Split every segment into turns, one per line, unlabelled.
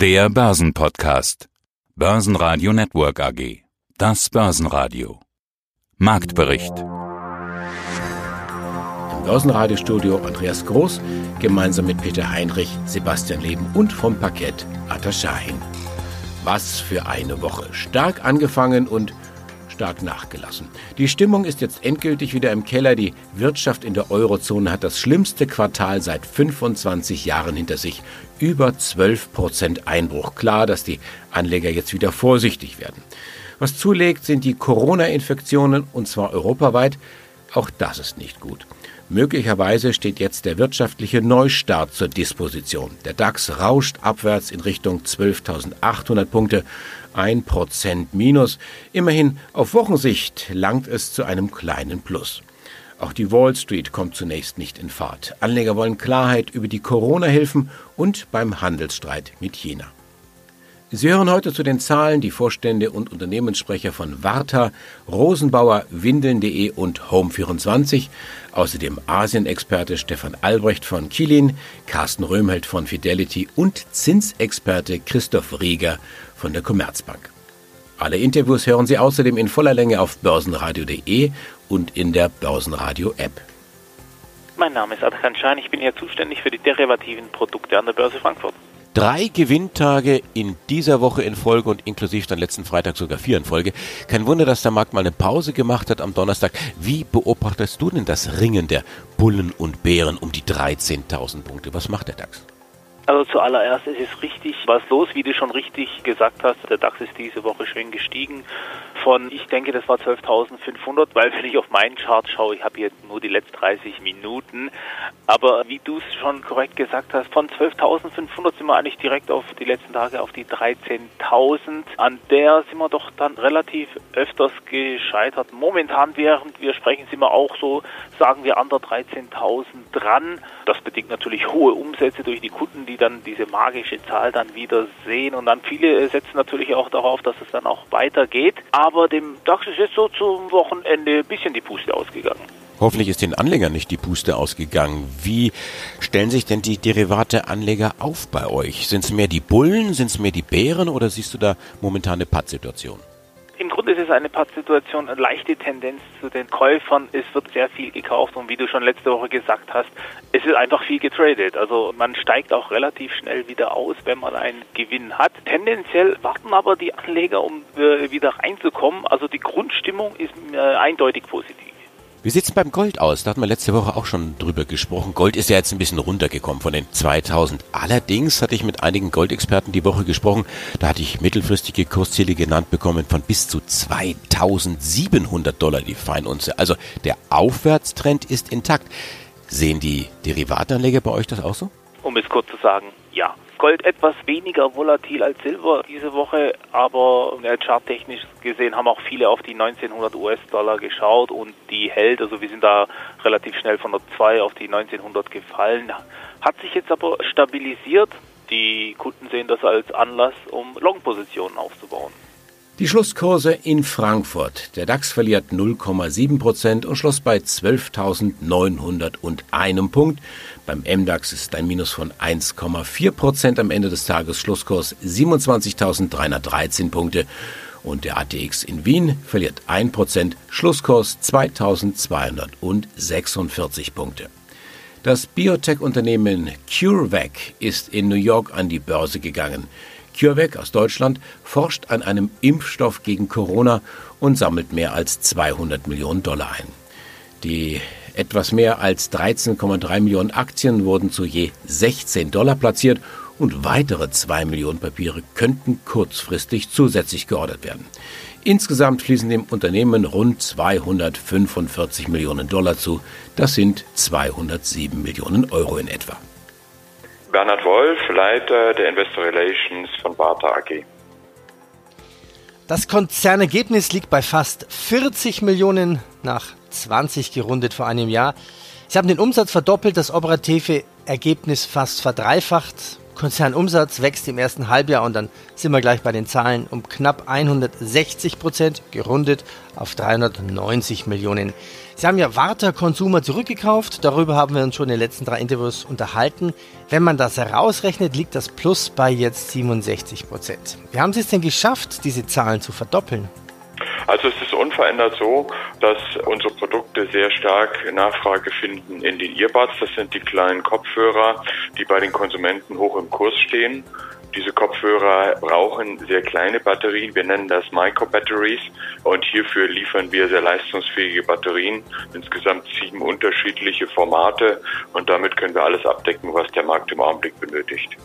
Der Börsenpodcast. Börsenradio Network AG. Das Börsenradio. Marktbericht.
Im Börsenradiostudio Andreas Groß gemeinsam mit Peter Heinrich, Sebastian Leben und vom Parkett Atta Shahin. Was für eine Woche. Stark angefangen und stark nachgelassen. Die Stimmung ist jetzt endgültig wieder im Keller. Die Wirtschaft in der Eurozone hat das schlimmste Quartal seit 25 Jahren hinter sich. Über 12 Prozent Einbruch. Klar, dass die Anleger jetzt wieder vorsichtig werden. Was zulegt, sind die Corona-Infektionen und zwar europaweit. Auch das ist nicht gut. Möglicherweise steht jetzt der wirtschaftliche Neustart zur Disposition. Der DAX rauscht abwärts in Richtung 12.800 Punkte, ein Prozent minus. Immerhin auf Wochensicht langt es zu einem kleinen Plus. Auch die Wall Street kommt zunächst nicht in Fahrt. Anleger wollen Klarheit über die Corona-Hilfen und beim Handelsstreit mit China. Sie hören heute zu den Zahlen die Vorstände und Unternehmenssprecher von Warta, Rosenbauer, Windeln.de und Home24, außerdem Asien-Experte Stefan Albrecht von Kilin, Carsten Röhmheld von Fidelity und Zinsexperte Christoph Rieger von der Commerzbank. Alle Interviews hören Sie außerdem in voller Länge auf börsenradio.de und in der Börsenradio-App.
Mein Name ist Adrian Schein, ich bin hier zuständig für die derivativen Produkte an der Börse Frankfurt.
Drei Gewinntage in dieser Woche in Folge und inklusive dann letzten Freitag sogar vier in Folge. Kein Wunder, dass der Markt mal eine Pause gemacht hat am Donnerstag. Wie beobachtest du denn das Ringen der Bullen und Bären um die 13.000 Punkte? Was macht der DAX?
Also zuallererst ist es richtig was los, wie du schon richtig gesagt hast. Der DAX ist diese Woche schön gestiegen von, ich denke, das war 12.500, weil wenn ich auf meinen Chart schaue, ich habe jetzt nur die letzten 30 Minuten, aber wie du es schon korrekt gesagt hast, von 12.500 sind wir eigentlich direkt auf die letzten Tage auf die 13.000. An der sind wir doch dann relativ öfters gescheitert. Momentan, während wir sprechen, sind wir auch so, sagen wir, an der 13.000 dran. Das bedingt natürlich hohe Umsätze durch die Kunden, die dann diese magische Zahl dann wieder sehen und dann viele setzen natürlich auch darauf, dass es dann auch weitergeht. Aber dem DAX ist jetzt so zum Wochenende ein bisschen die Puste ausgegangen.
Hoffentlich ist den Anlegern nicht die Puste ausgegangen. Wie stellen sich denn die Derivate-Anleger auf bei euch? Sind es mehr die Bullen, sind es mehr die Bären oder siehst du da momentan eine Pattsituation?
Ist es eine Pattsituation, eine leichte Tendenz zu den Käufern. Es wird sehr viel gekauft und wie du schon letzte Woche gesagt hast, es ist einfach viel getradet. Also man steigt auch relativ schnell wieder aus, wenn man einen Gewinn hat. Tendenziell warten aber die Anleger, um äh, wieder reinzukommen. Also die Grundstimmung ist äh, eindeutig positiv.
Wie sieht's beim Gold aus? Da hatten wir letzte Woche auch schon drüber gesprochen. Gold ist ja jetzt ein bisschen runtergekommen von den 2000. Allerdings hatte ich mit einigen Goldexperten die Woche gesprochen. Da hatte ich mittelfristige Kursziele genannt bekommen von bis zu 2700 Dollar die Feinunze. Also der Aufwärtstrend ist intakt. Sehen die Derivatanleger bei euch das auch so?
Um es kurz zu sagen, ja. Gold etwas weniger volatil als Silber diese Woche, aber charttechnisch gesehen haben auch viele auf die 1900 US-Dollar geschaut und die hält, also wir sind da relativ schnell von der 2 auf die 1900 gefallen, hat sich jetzt aber stabilisiert. Die Kunden sehen das als Anlass, um Long-Positionen aufzubauen.
Die Schlusskurse in Frankfurt. Der DAX verliert 0,7 Prozent und schloss bei 12.901 Punkt. Beim MDAX ist ein Minus von 1,4 Prozent am Ende des Tages. Schlusskurs 27.313 Punkte. Und der ATX in Wien verliert 1 Prozent. Schlusskurs 2.246 Punkte. Das Biotech-Unternehmen CureVac ist in New York an die Börse gegangen. CureVac aus Deutschland forscht an einem Impfstoff gegen Corona und sammelt mehr als 200 Millionen Dollar ein. Die etwas mehr als 13,3 Millionen Aktien wurden zu je 16 Dollar platziert und weitere 2 Millionen Papiere könnten kurzfristig zusätzlich geordert werden. Insgesamt fließen dem Unternehmen rund 245 Millionen Dollar zu. Das sind 207 Millionen Euro in etwa.
Bernhard Wolf, Leiter der Investor Relations von Barta AG.
Das Konzernergebnis liegt bei fast 40 Millionen nach 20 gerundet vor einem Jahr. Sie haben den Umsatz verdoppelt, das operative Ergebnis fast verdreifacht. Konzernumsatz wächst im ersten Halbjahr und dann sind wir gleich bei den Zahlen um knapp 160 Prozent, gerundet auf 390 Millionen. Sie haben ja Warta Consumer zurückgekauft, darüber haben wir uns schon in den letzten drei Interviews unterhalten. Wenn man das herausrechnet, liegt das Plus bei jetzt 67 Prozent. Wie haben Sie es denn geschafft, diese Zahlen zu verdoppeln?
Also es ist unverändert so, dass unsere Produkte sehr stark Nachfrage finden in den Earbuds. Das sind die kleinen Kopfhörer, die bei den Konsumenten hoch im Kurs stehen. Diese Kopfhörer brauchen sehr kleine Batterien. Wir nennen das Micro-Batteries. Und hierfür liefern wir sehr leistungsfähige Batterien. Insgesamt sieben unterschiedliche Formate. Und damit können wir alles abdecken, was der Markt im Augenblick benötigt.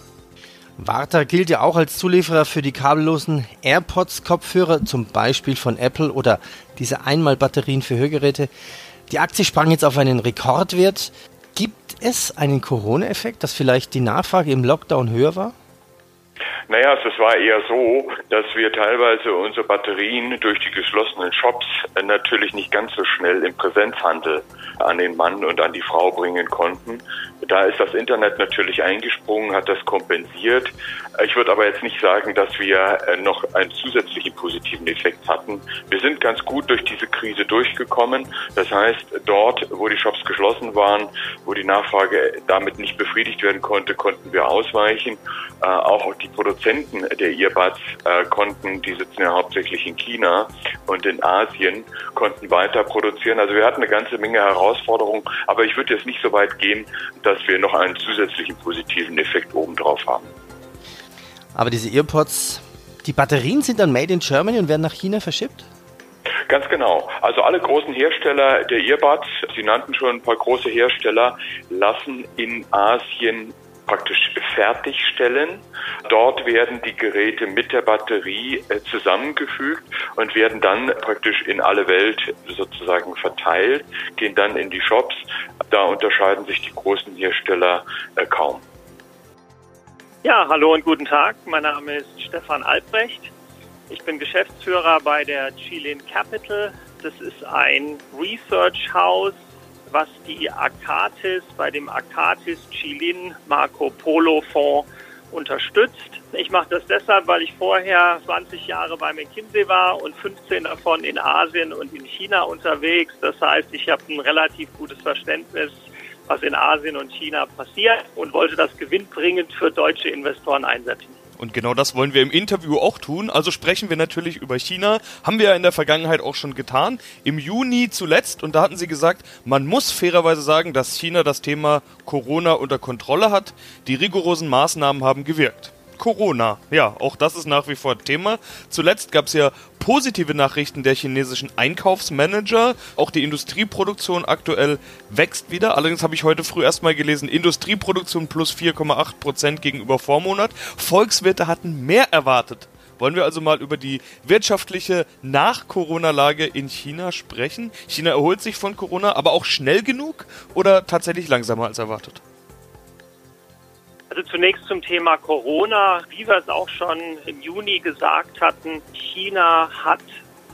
Warta gilt ja auch als Zulieferer für die kabellosen AirPods-Kopfhörer, zum Beispiel von Apple oder diese Einmalbatterien für Hörgeräte. Die Aktie sprang jetzt auf einen Rekordwert. Gibt es einen Corona-Effekt, dass vielleicht die Nachfrage im Lockdown höher war?
Naja, es war eher so, dass wir teilweise unsere Batterien durch die geschlossenen Shops natürlich nicht ganz so schnell im Präsenzhandel an den Mann und an die Frau bringen konnten. Da ist das Internet natürlich eingesprungen, hat das kompensiert. Ich würde aber jetzt nicht sagen, dass wir äh, noch einen zusätzlichen positiven Effekt hatten. Wir sind ganz gut durch diese Krise durchgekommen. Das heißt, dort, wo die Shops geschlossen waren, wo die Nachfrage damit nicht befriedigt werden konnte, konnten wir ausweichen. Äh, auch die Produzenten der Earbuds äh, konnten, die sitzen ja hauptsächlich in China und in Asien, konnten weiter produzieren. Also wir hatten eine ganze Menge Herausforderungen, aber ich würde jetzt nicht so weit gehen, dass wir noch einen zusätzlichen positiven Effekt obendrauf haben.
Aber diese Earpods, die Batterien sind dann made in Germany und werden nach China verschippt?
Ganz genau. Also alle großen Hersteller der Earbuds, Sie nannten schon ein paar große Hersteller, lassen in Asien praktisch fertigstellen. Dort werden die Geräte mit der Batterie äh, zusammengefügt und werden dann praktisch in alle Welt sozusagen verteilt, gehen dann in die Shops. Da unterscheiden sich die großen Hersteller äh, kaum.
Ja, hallo und guten Tag. Mein Name ist Stefan Albrecht. Ich bin Geschäftsführer bei der Chilin Capital. Das ist ein Research House was die Akatis bei dem Akatis Chilin Marco Polo Fonds unterstützt. Ich mache das deshalb, weil ich vorher 20 Jahre bei McKinsey war und 15 davon in Asien und in China unterwegs. Das heißt, ich habe ein relativ gutes Verständnis, was in Asien und China passiert und wollte das gewinnbringend für deutsche Investoren einsetzen.
Und genau das wollen wir im Interview auch tun. Also sprechen wir natürlich über China. Haben wir ja in der Vergangenheit auch schon getan. Im Juni zuletzt. Und da hatten Sie gesagt, man muss fairerweise sagen, dass China das Thema Corona unter Kontrolle hat. Die rigorosen Maßnahmen haben gewirkt. Corona. Ja, auch das ist nach wie vor Thema. Zuletzt gab es ja positive Nachrichten der chinesischen Einkaufsmanager. Auch die Industrieproduktion aktuell wächst wieder. Allerdings habe ich heute früh erstmal gelesen, Industrieproduktion plus 4,8 Prozent gegenüber Vormonat. Volkswirte hatten mehr erwartet. Wollen wir also mal über die wirtschaftliche Nach-Corona-Lage in China sprechen? China erholt sich von Corona, aber auch schnell genug oder tatsächlich langsamer als erwartet?
Also zunächst zum Thema Corona. Wie wir es auch schon im Juni gesagt hatten, China hat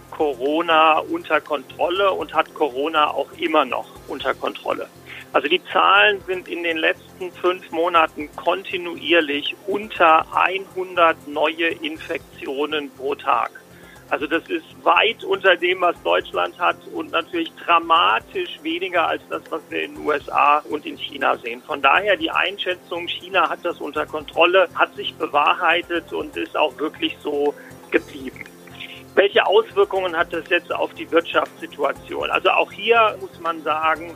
Corona unter Kontrolle und hat Corona auch immer noch unter Kontrolle. Also die Zahlen sind in den letzten fünf Monaten kontinuierlich unter 100 neue Infektionen pro Tag. Also das ist weit unter dem, was Deutschland hat und natürlich dramatisch weniger als das, was wir in den USA und in China sehen. Von daher die Einschätzung, China hat das unter Kontrolle, hat sich bewahrheitet und ist auch wirklich so geblieben. Welche Auswirkungen hat das jetzt auf die Wirtschaftssituation? Also auch hier muss man sagen,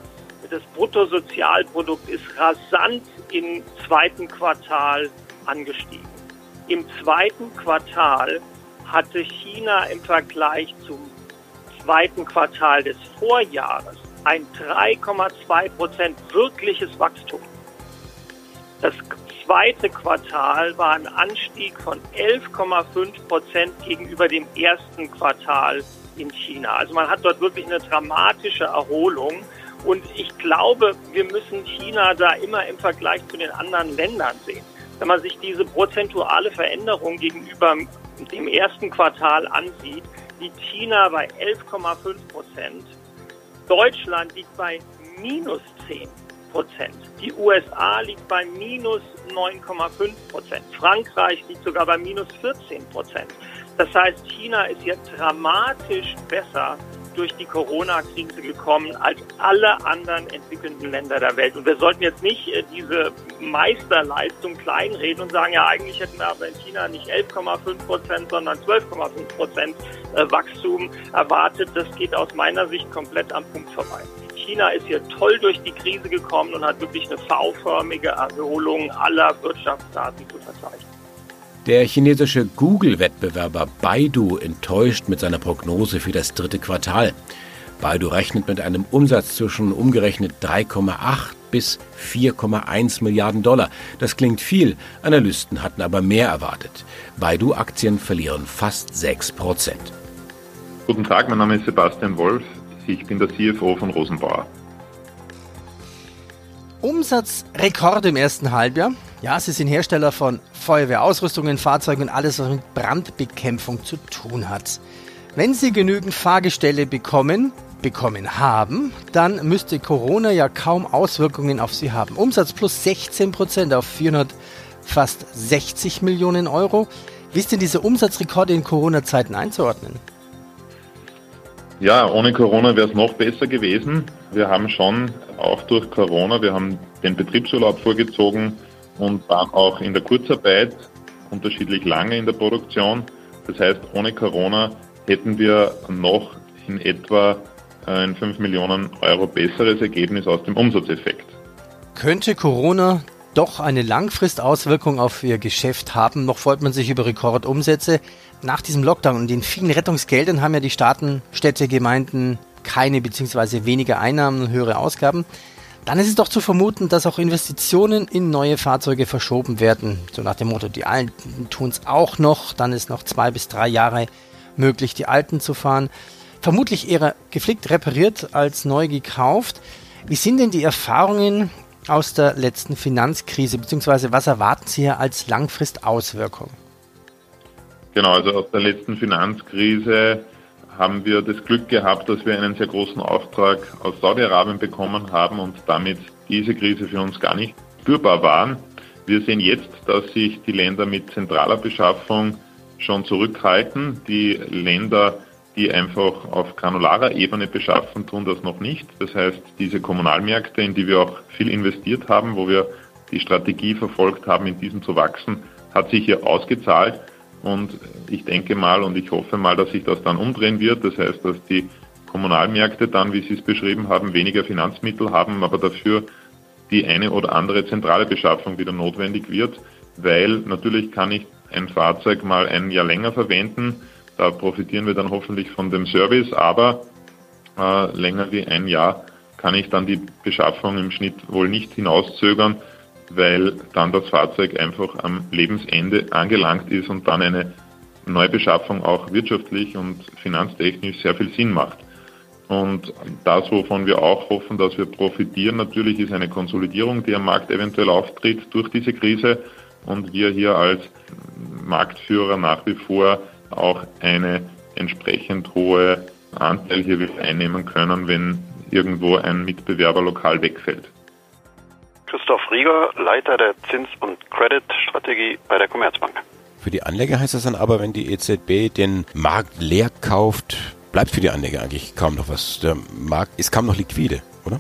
das Bruttosozialprodukt ist rasant im zweiten Quartal angestiegen. Im zweiten Quartal hatte China im Vergleich zum zweiten Quartal des Vorjahres ein 3,2 Prozent wirkliches Wachstum. Das zweite Quartal war ein Anstieg von 11,5 Prozent gegenüber dem ersten Quartal in China. Also man hat dort wirklich eine dramatische Erholung. Und ich glaube, wir müssen China da immer im Vergleich zu den anderen Ländern sehen. Wenn man sich diese prozentuale Veränderung gegenüber im ersten Quartal ansieht, liegt China bei 11,5 Prozent. Deutschland liegt bei minus 10 Prozent. Die USA liegt bei minus 9,5 Prozent. Frankreich liegt sogar bei minus 14 Prozent. Das heißt, China ist jetzt dramatisch besser durch die Corona-Krise gekommen als alle anderen entwickelnden Länder der Welt. Und wir sollten jetzt nicht äh, diese Meisterleistung kleinreden und sagen, ja, eigentlich hätten wir aber in China nicht 11,5 Prozent, sondern 12,5 Prozent äh, Wachstum erwartet. Das geht aus meiner Sicht komplett am Punkt vorbei. China ist hier toll durch die Krise gekommen und hat wirklich eine V-förmige Erholung aller Wirtschaftsdaten zu verzeichnen.
Der chinesische Google-Wettbewerber Baidu enttäuscht mit seiner Prognose für das dritte Quartal. Baidu rechnet mit einem Umsatz zwischen umgerechnet 3,8 bis 4,1 Milliarden Dollar. Das klingt viel, Analysten hatten aber mehr erwartet. Baidu-Aktien verlieren fast 6 Prozent.
Guten Tag, mein Name ist Sebastian Wolf. Ich bin der CFO von Rosenbauer.
Umsatzrekord im ersten Halbjahr. Ja, sie sind Hersteller von Feuerwehrausrüstungen, Fahrzeugen und alles, was mit Brandbekämpfung zu tun hat. Wenn Sie genügend Fahrgestelle bekommen, bekommen haben, dann müsste Corona ja kaum Auswirkungen auf Sie haben. Umsatz plus 16 Prozent auf 400 fast 60 Millionen Euro. Wie ist denn diese Umsatzrekorde in Corona-Zeiten einzuordnen?
Ja, ohne Corona wäre es noch besser gewesen. Wir haben schon auch durch Corona, wir haben den Betriebsurlaub vorgezogen und waren auch in der Kurzarbeit unterschiedlich lange in der Produktion. Das heißt, ohne Corona hätten wir noch in etwa ein 5 Millionen Euro besseres Ergebnis aus dem Umsatzeffekt.
Könnte Corona doch eine Langfristauswirkung auf Ihr Geschäft haben? Noch freut man sich über Rekordumsätze nach diesem Lockdown und den vielen Rettungsgeldern haben ja die Staaten, Städte, Gemeinden keine bzw. weniger Einnahmen und höhere Ausgaben. Dann ist es doch zu vermuten, dass auch Investitionen in neue Fahrzeuge verschoben werden. So nach dem Motto, die Alten tun es auch noch, dann ist noch zwei bis drei Jahre möglich, die Alten zu fahren. Vermutlich eher geflickt repariert als neu gekauft. Wie sind denn die Erfahrungen aus der letzten Finanzkrise, beziehungsweise was erwarten Sie hier als Langfristauswirkung?
Genau, also aus der letzten Finanzkrise haben wir das Glück gehabt, dass wir einen sehr großen Auftrag aus Saudi-Arabien bekommen haben und damit diese Krise für uns gar nicht spürbar waren. Wir sehen jetzt, dass sich die Länder mit zentraler Beschaffung schon zurückhalten. Die Länder, die einfach auf granularer Ebene beschaffen, tun das noch nicht. Das heißt, diese Kommunalmärkte, in die wir auch viel investiert haben, wo wir die Strategie verfolgt haben, in diesen zu wachsen, hat sich hier ausgezahlt. Und ich denke mal und ich hoffe mal, dass sich das dann umdrehen wird. Das heißt, dass die Kommunalmärkte dann, wie Sie es beschrieben haben, weniger Finanzmittel haben, aber dafür die eine oder andere zentrale Beschaffung wieder notwendig wird, weil natürlich kann ich ein Fahrzeug mal ein Jahr länger verwenden. Da profitieren wir dann hoffentlich von dem Service, aber äh, länger wie ein Jahr kann ich dann die Beschaffung im Schnitt wohl nicht hinauszögern weil dann das Fahrzeug einfach am Lebensende angelangt ist und dann eine Neubeschaffung auch wirtschaftlich und finanztechnisch sehr viel Sinn macht. Und das, wovon wir auch hoffen, dass wir profitieren, natürlich ist eine Konsolidierung, die am Markt eventuell auftritt durch diese Krise und wir hier als Marktführer nach wie vor auch eine entsprechend hohe Anteil hier einnehmen können, wenn irgendwo ein Mitbewerber lokal wegfällt.
Christoph Rieger, Leiter der Zins- und Credit-Strategie bei der Commerzbank.
Für die Anleger heißt das dann aber, wenn die EZB den Markt leer kauft, bleibt für die Anleger eigentlich kaum noch was. Der Markt ist kaum noch liquide, oder?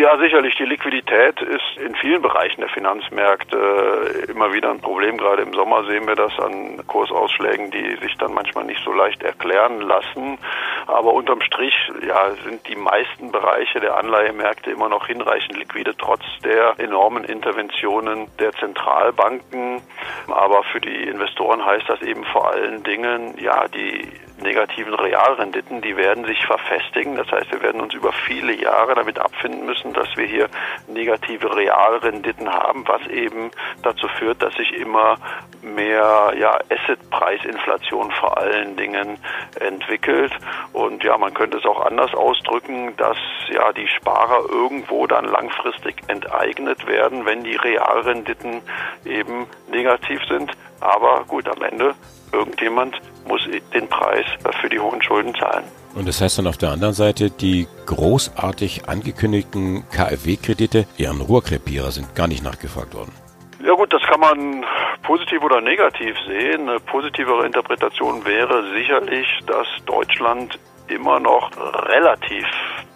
Ja, sicherlich. Die Liquidität ist in vielen Bereichen der Finanzmärkte immer wieder ein Problem. Gerade im Sommer sehen wir das an Kursausschlägen, die sich dann manchmal nicht so leicht erklären lassen. Aber unterm Strich ja, sind die meisten Bereiche der Anleihemärkte immer noch hinreichend liquide, trotz der enormen Interventionen der Zentralbanken. Aber für die Investoren heißt das eben vor allen Dingen, ja, die negativen Realrenditen, die werden sich verfestigen. Das heißt, wir werden uns über viele Jahre damit abfinden müssen, dass wir hier negative Realrenditen haben, was eben dazu führt, dass sich immer mehr ja, Assetpreisinflation vor allen Dingen entwickelt. Und ja, man könnte es auch anders ausdrücken, dass ja die Sparer irgendwo dann langfristig enteignet werden, wenn die Realrenditen eben negativ sind. Aber gut, am Ende irgendjemand muss den Preis für die hohen Schulden zahlen.
Und das heißt dann auf der anderen Seite, die großartig angekündigten KfW-Kredite, eher Rohrkrepierer, sind gar nicht nachgefragt worden.
Ja gut, das kann man positiv oder negativ sehen. Eine positivere Interpretation wäre sicherlich, dass Deutschland immer noch relativ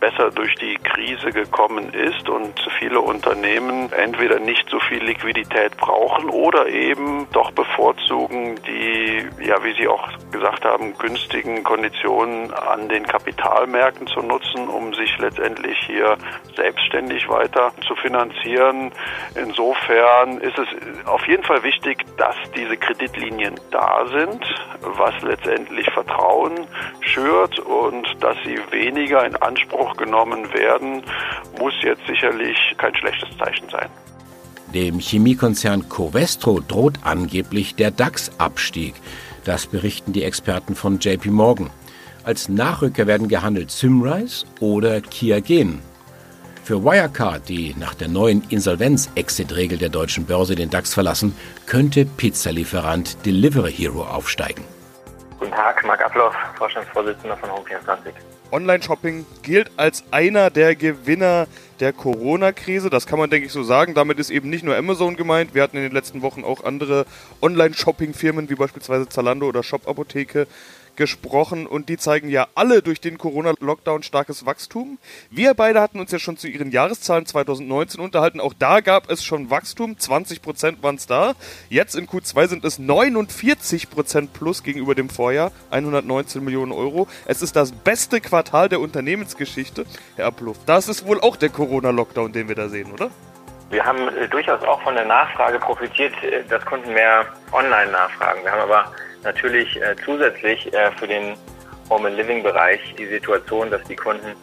besser durch die Krise gekommen ist und viele Unternehmen entweder nicht so viel Liquidität brauchen oder eben doch bevorzugen die, ja, wie Sie auch gesagt haben, günstigen Konditionen an den Kapitalmärkten zu nutzen, um sich letztendlich hier selbstständig weiter zu finanzieren. Insofern ist es auf jeden Fall wichtig, dass diese Kreditlinien da sind, was letztendlich Vertrauen schürt und dass sie weniger in Anspruch genommen werden, muss jetzt sicherlich kein schlechtes Zeichen sein.
Dem Chemiekonzern Covestro droht angeblich der DAX-Abstieg. Das berichten die Experten von JP Morgan. Als Nachrücker werden gehandelt Symrise oder Kiagen. Für Wirecard, die nach der neuen Insolvenz-Exit-Regel der deutschen Börse den DAX verlassen, könnte Pizzalieferant Delivery Hero aufsteigen.
Guten Tag, Marc Abloff, Vorstandsvorsitzender von Home24.
Online-Shopping gilt als einer der Gewinner der Corona-Krise. Das kann man, denke ich, so sagen. Damit ist eben nicht nur Amazon gemeint. Wir hatten in den letzten Wochen auch andere Online-Shopping-Firmen wie beispielsweise Zalando oder Shop Apotheke gesprochen und die zeigen ja alle durch den Corona-Lockdown starkes Wachstum. Wir beide hatten uns ja schon zu ihren Jahreszahlen 2019 unterhalten. Auch da gab es schon Wachstum. 20 Prozent waren es da. Jetzt in Q2 sind es 49 Prozent plus gegenüber dem Vorjahr. 119 Millionen Euro. Es ist das beste Quartal der Unternehmensgeschichte. Herr Abluft, das ist wohl auch der Corona-Lockdown, den wir da sehen, oder?
Wir haben äh, durchaus auch von der Nachfrage profitiert, äh, dass Kunden mehr online nachfragen. Wir haben aber natürlich äh, zusätzlich für den Home and Living Bereich die Situation, dass die Kunden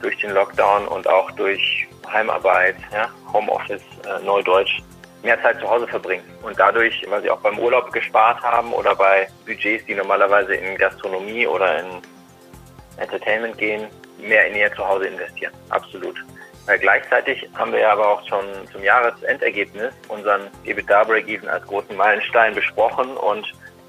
durch den Lockdown und auch durch Heimarbeit, ja, Homeoffice, Neudeutsch, mehr Zeit zu Hause verbringen und dadurch, weil sie auch beim Urlaub gespart haben oder bei Budgets, die normalerweise in Gastronomie oder in Entertainment gehen, mehr in ihr Zuhause investieren. Absolut. Gleichzeitig haben wir aber auch schon zum Jahresendergebnis unseren EBITDA Break-Even als großen Meilenstein besprochen und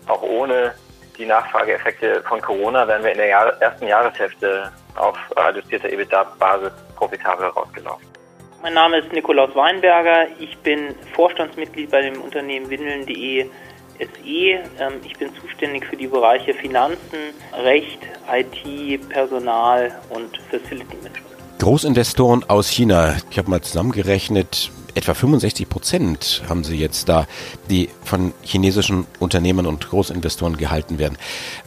auch ohne die Nachfrageeffekte von Corona werden wir in der ersten Jahreshälfte auf reduzierter EBITDA-Basis profitabel rausgelaufen.
Mein Name ist Nikolaus Weinberger. Ich bin Vorstandsmitglied bei dem Unternehmen Windeln.de SE. Ähm, ich bin zuständig für die Bereiche Finanzen, Recht, IT, Personal und Facility Management.
Großinvestoren aus China, ich habe mal zusammengerechnet, etwa 65 Prozent haben sie jetzt da, die von chinesischen Unternehmen und Großinvestoren gehalten werden.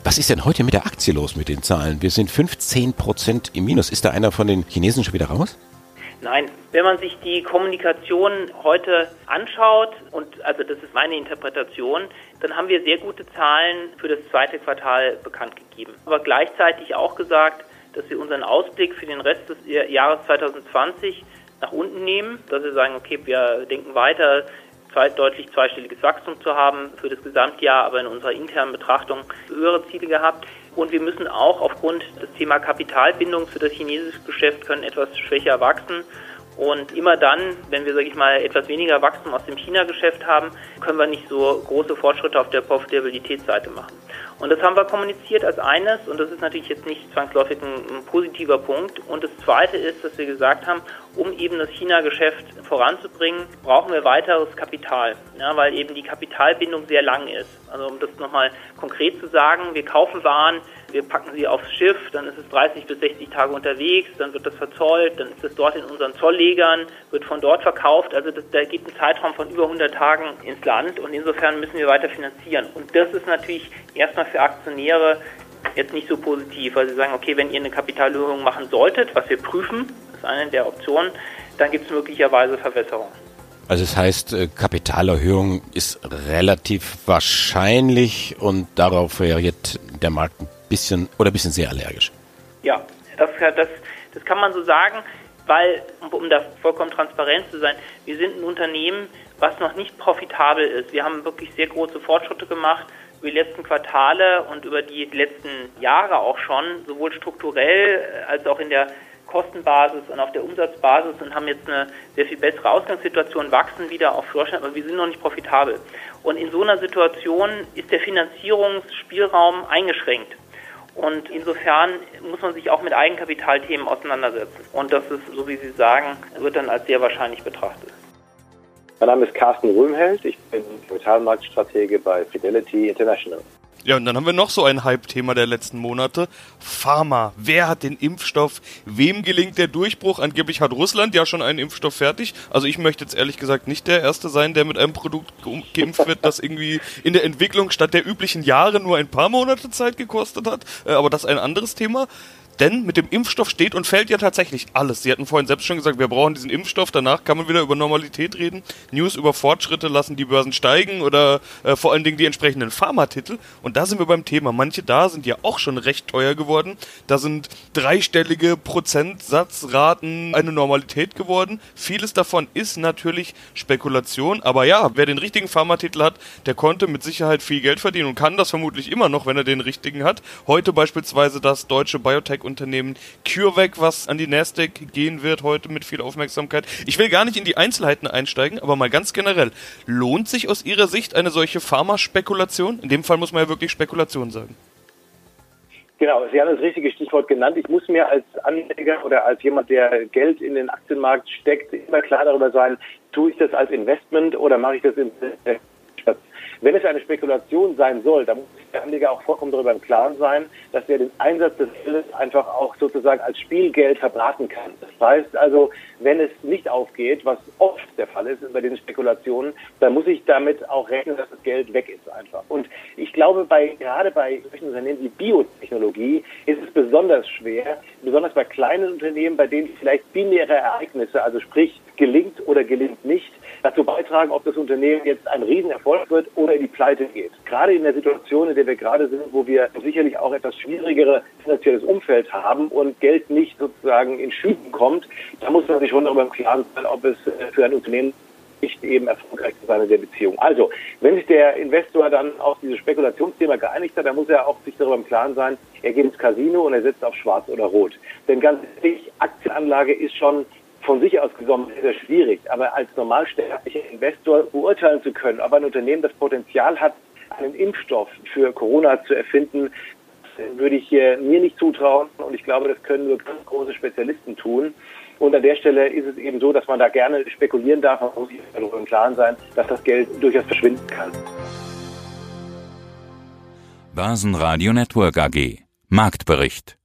Was ist denn heute mit der Aktie los mit den Zahlen? Wir sind 15 Prozent im Minus. Ist da einer von den Chinesen schon wieder raus?
Nein, wenn man sich die Kommunikation heute anschaut, und also das ist meine Interpretation, dann haben wir sehr gute Zahlen für das zweite Quartal bekannt gegeben. Aber gleichzeitig auch gesagt, dass wir unseren Ausblick für den Rest des Jahres 2020 nach unten nehmen, dass wir sagen, okay, wir denken weiter, zwei, deutlich zweistelliges Wachstum zu haben für das Gesamtjahr, aber in unserer internen Betrachtung höhere Ziele gehabt. Und wir müssen auch aufgrund des Thema Kapitalbindung für das chinesische Geschäft können etwas schwächer wachsen. Und immer dann, wenn wir, sage ich mal, etwas weniger Wachstum aus dem China-Geschäft haben, können wir nicht so große Fortschritte auf der Profitabilitätsseite machen. Und das haben wir kommuniziert als eines und das ist natürlich jetzt nicht zwangsläufig ein, ein positiver Punkt. Und das zweite ist, dass wir gesagt haben, um eben das China-Geschäft voranzubringen, brauchen wir weiteres Kapital, ja, weil eben die Kapitalbindung sehr lang ist. Also um das nochmal konkret zu sagen, wir kaufen Waren, wir packen sie aufs Schiff, dann ist es 30 bis 60 Tage unterwegs, dann wird das verzollt, dann ist es dort in unseren Zolllegern, wird von dort verkauft. Also das, da geht ein Zeitraum von über 100 Tagen ins Land und insofern müssen wir weiter finanzieren. Und das ist natürlich erstmal für Aktionäre jetzt nicht so positiv, weil sie sagen, okay, wenn ihr eine Kapitalerhöhung machen solltet, was wir prüfen, ist eine der Optionen, dann gibt es möglicherweise Verbesserungen.
Also es das heißt, äh, Kapitalerhöhung ist relativ wahrscheinlich und darauf reagiert der Markt ein bisschen oder bisschen sehr allergisch.
Ja, das, das, das kann man so sagen, weil, um da vollkommen transparent zu sein, wir sind ein Unternehmen, was noch nicht profitabel ist. Wir haben wirklich sehr große Fortschritte gemacht über die letzten Quartale und über die letzten Jahre auch schon, sowohl strukturell als auch in der Kostenbasis und auf der Umsatzbasis und haben jetzt eine sehr viel bessere Ausgangssituation, wachsen wieder auf Deutschland, aber wir sind noch nicht profitabel. Und in so einer Situation ist der Finanzierungsspielraum eingeschränkt. Und insofern muss man sich auch mit Eigenkapitalthemen auseinandersetzen. Und das ist, so wie Sie sagen, wird dann als sehr wahrscheinlich betrachtet.
Mein Name ist Carsten Röhmheld, ich bin Kapitalmarktstratege bei Fidelity International.
Ja, und dann haben wir noch so ein Hype-Thema der letzten Monate. Pharma. Wer hat den Impfstoff? Wem gelingt der Durchbruch? Angeblich hat Russland ja schon einen Impfstoff fertig. Also ich möchte jetzt ehrlich gesagt nicht der Erste sein, der mit einem Produkt geimpft wird, das irgendwie in der Entwicklung statt der üblichen Jahre nur ein paar Monate Zeit gekostet hat. Äh, aber das ist ein anderes Thema. Denn mit dem Impfstoff steht und fällt ja tatsächlich alles. Sie hatten vorhin selbst schon gesagt, wir brauchen diesen Impfstoff. Danach kann man wieder über Normalität reden. News über Fortschritte lassen die Börsen steigen oder äh, vor allen Dingen die entsprechenden Pharmatitel. Und da sind wir beim Thema. Manche da sind ja auch schon recht teuer geworden. Da sind dreistellige Prozentsatzraten eine Normalität geworden. Vieles davon ist natürlich Spekulation. Aber ja, wer den richtigen Pharmatitel hat, der konnte mit Sicherheit viel Geld verdienen und kann das vermutlich immer noch, wenn er den richtigen hat. Heute beispielsweise das deutsche Biotech Unternehmen CureVac, was an die Nasdaq gehen wird heute mit viel Aufmerksamkeit. Ich will gar nicht in die Einzelheiten einsteigen, aber mal ganz generell. Lohnt sich aus Ihrer Sicht eine solche Pharmaspekulation? In dem Fall muss man ja wirklich Spekulation sagen.
Genau, Sie haben das richtige Stichwort genannt. Ich muss mir als Anleger oder als jemand, der Geld in den Aktienmarkt steckt, immer klar darüber sein, tue ich das als Investment oder mache ich das in wenn es eine Spekulation sein soll, dann muss der Anleger auch vollkommen darüber im Klaren sein, dass er den Einsatz des Geldes einfach auch sozusagen als Spielgeld verbraten kann. Das heißt also, wenn es nicht aufgeht, was oft der Fall ist bei diesen Spekulationen, dann muss ich damit auch rechnen, dass das Geld weg ist einfach. Und ich glaube, bei, gerade bei solchen Unternehmen wie Biotechnologie ist es besonders schwer, besonders bei kleinen Unternehmen, bei denen vielleicht binäre Ereignisse, also sprich gelingt oder gelingt nicht, dazu beitragen, ob das Unternehmen jetzt ein Riesenerfolg wird oder in die Pleite geht. Gerade in der Situation, in der wir gerade sind, wo wir sicherlich auch etwas schwierigere finanzielles Umfeld haben und Geld nicht sozusagen in Schüben kommt, da muss man sich schon darüber im Klaren sein, ob es äh, für ein Unternehmen nicht eben erfolgreich zu sein in der Beziehung. Also, wenn sich der Investor dann auf dieses Spekulationsthema geeinigt hat, dann muss er auch sich darüber im Klaren sein, er geht ins Casino und er setzt auf Schwarz oder Rot. Denn ganz ehrlich, Aktienanlage ist schon von sich aus genommen sehr schwierig. Aber als normalsterblicher Investor beurteilen zu können, ob ein Unternehmen das Potenzial hat, einen Impfstoff für Corona zu erfinden, würde ich mir nicht zutrauen. Und ich glaube, das können nur ganz große Spezialisten tun. Und an der Stelle ist es eben so, dass man da gerne spekulieren darf. Man muss sich darüber im Klaren sein, dass das Geld durchaus verschwinden kann.
Börsenradio Network AG Marktbericht